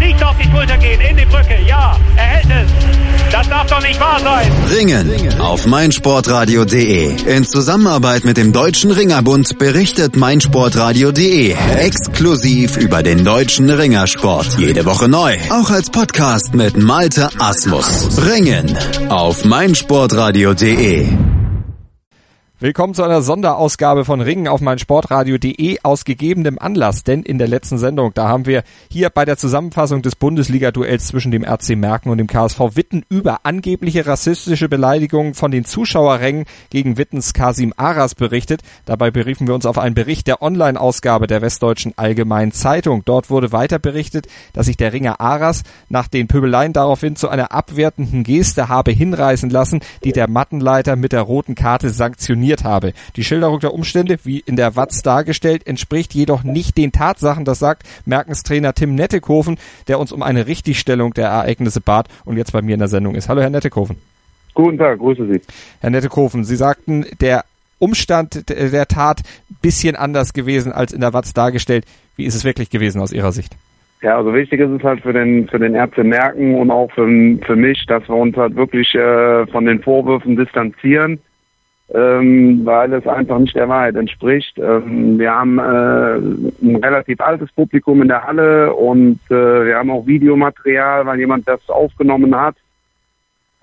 nicht auf die Schulter gehen, in die Brücke. Ja, er hält es. Das darf doch nicht wahr sein. Ringen auf meinsportradio.de. In Zusammenarbeit mit dem Deutschen Ringerbund berichtet meinsportradio.de exklusiv über den deutschen Ringersport. Jede Woche neu. Auch als Podcast mit Malte Asmus. Ringen auf meinsportradio.de. Willkommen zu einer Sonderausgabe von Ringen auf mein Sportradio.de aus gegebenem Anlass, denn in der letzten Sendung, da haben wir hier bei der Zusammenfassung des Bundesliga-Duells zwischen dem RC Merken und dem KSV Witten über angebliche rassistische Beleidigungen von den Zuschauerrängen gegen Wittens Kasim Aras berichtet. Dabei beriefen wir uns auf einen Bericht der Online-Ausgabe der Westdeutschen Allgemeinen Zeitung. Dort wurde weiter berichtet, dass sich der Ringer Aras nach den Pöbeleien daraufhin zu einer abwertenden Geste habe hinreißen lassen, die der Mattenleiter mit der roten Karte sanktioniert informiert habe. Die Schilderung der Umstände, wie in der Watz dargestellt, entspricht jedoch nicht den Tatsachen, das sagt Merkenstrainer Tim Nettekoven, der uns um eine Richtigstellung der Ereignisse bat und jetzt bei mir in der Sendung ist. Hallo Herr Nettekoven. Guten Tag, grüße Sie. Herr Nettekoven, Sie sagten, der Umstand der Tat bisschen anders gewesen als in der Watz dargestellt. Wie ist es wirklich gewesen aus Ihrer Sicht? Ja, also wichtig ist es halt für den für den Ärzte merken und auch für, für mich, dass wir uns halt wirklich äh, von den Vorwürfen distanzieren ähm, weil es einfach nicht der Wahrheit entspricht. Ähm, wir haben äh, ein relativ altes Publikum in der Halle und äh, wir haben auch Videomaterial, weil jemand das aufgenommen hat.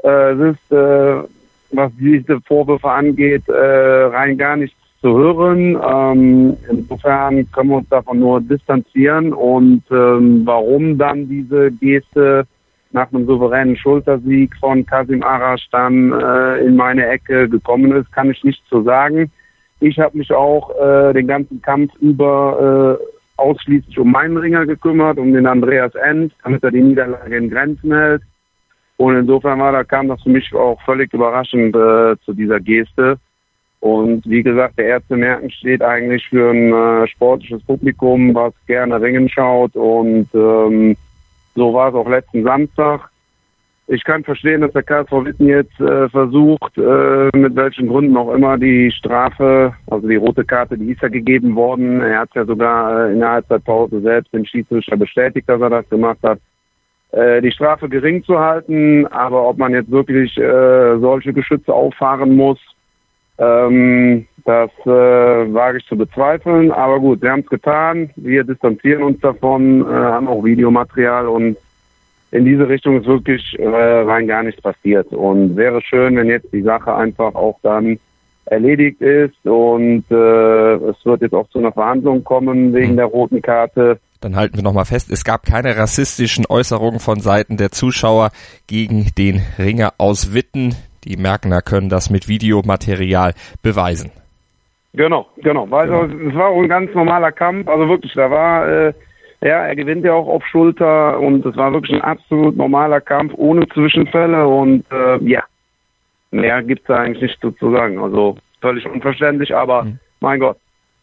Äh, es ist, äh, was diese Vorwürfe angeht, äh, rein gar nichts zu hören. Ähm, insofern können wir uns davon nur distanzieren und ähm, warum dann diese Geste nach einem souveränen Schultersieg von Kasim Arash dann äh, in meine Ecke gekommen ist, kann ich nicht so sagen. Ich habe mich auch äh, den ganzen Kampf über äh, ausschließlich um meinen Ringer gekümmert, um den Andreas End, damit er die Niederlage in Grenzen hält. Und insofern war, da kam das für mich auch völlig überraschend äh, zu dieser Geste. Und wie gesagt, der Ärzte Merken steht eigentlich für ein äh, sportliches Publikum, was gerne Ringen schaut und ähm, so war es auch letzten Samstag. Ich kann verstehen, dass der KSV Witten jetzt äh, versucht, äh, mit welchen Gründen auch immer, die Strafe, also die rote Karte, die ist ja gegeben worden. Er hat ja sogar äh, in der Halbzeitpause selbst den Schiedsrichter bestätigt, dass er das gemacht hat, äh, die Strafe gering zu halten. Aber ob man jetzt wirklich äh, solche Geschütze auffahren muss, ähm, das äh, wage ich zu bezweifeln. Aber gut, wir haben es getan. Wir distanzieren uns davon, äh, haben auch Videomaterial und in diese Richtung ist wirklich äh, rein gar nichts passiert. Und wäre schön, wenn jetzt die Sache einfach auch dann erledigt ist und äh, es wird jetzt auch zu einer Verhandlung kommen wegen der roten Karte. Dann halten wir nochmal fest, es gab keine rassistischen Äußerungen von Seiten der Zuschauer gegen den Ringer aus Witten. Die Merkner können das mit Videomaterial beweisen. Genau, genau. Weil genau. es war auch ein ganz normaler Kampf. Also wirklich, da war, äh, ja, er gewinnt ja auch auf Schulter und es war wirklich ein absolut normaler Kampf ohne Zwischenfälle und äh, ja, mehr gibt es eigentlich nicht zu sagen. Also völlig unverständlich, aber mhm. mein Gott.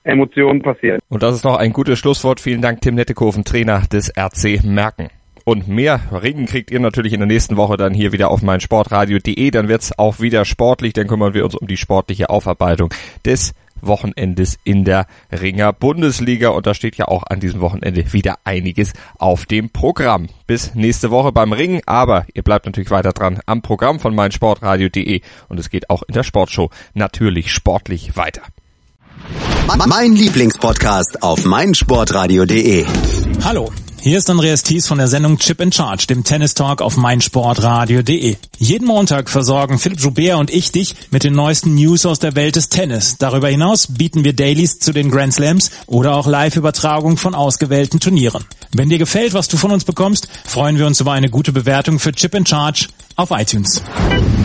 Emotionen passieren. Und das ist noch ein gutes Schlusswort. Vielen Dank, Tim Nettekoven, Trainer des RC Merken und mehr Regen kriegt ihr natürlich in der nächsten Woche dann hier wieder auf mein Sportradio.de. Dann wird's auch wieder sportlich. Dann kümmern wir uns um die sportliche Aufarbeitung des Wochenendes in der Ringer Bundesliga. Und da steht ja auch an diesem Wochenende wieder einiges auf dem Programm. Bis nächste Woche beim Ringen. Aber ihr bleibt natürlich weiter dran am Programm von meinsportradio.de. Und es geht auch in der Sportshow natürlich sportlich weiter. Mein Lieblingspodcast auf meinsportradio.de. Hallo. Hier ist Andreas Thies von der Sendung Chip in Charge, dem Tennis Talk auf meinsportradio.de. Jeden Montag versorgen Philipp Joubert und ich dich mit den neuesten News aus der Welt des Tennis. Darüber hinaus bieten wir Dailies zu den Grand Slams oder auch Live-Übertragung von ausgewählten Turnieren. Wenn dir gefällt, was du von uns bekommst, freuen wir uns über eine gute Bewertung für Chip in Charge auf iTunes.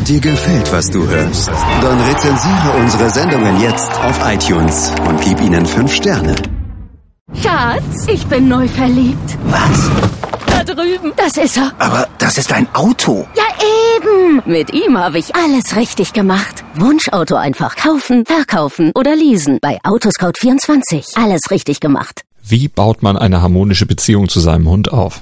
Dir gefällt, was du hörst? Dann rezensiere unsere Sendungen jetzt auf iTunes und gib ihnen fünf Sterne. Schatz, ich bin neu verliebt. Was? Da drüben. Das ist er. Aber das ist ein Auto. Ja, eben. Mit ihm habe ich alles richtig gemacht. Wunschauto einfach kaufen, verkaufen oder leasen. Bei Autoscout24. Alles richtig gemacht. Wie baut man eine harmonische Beziehung zu seinem Hund auf?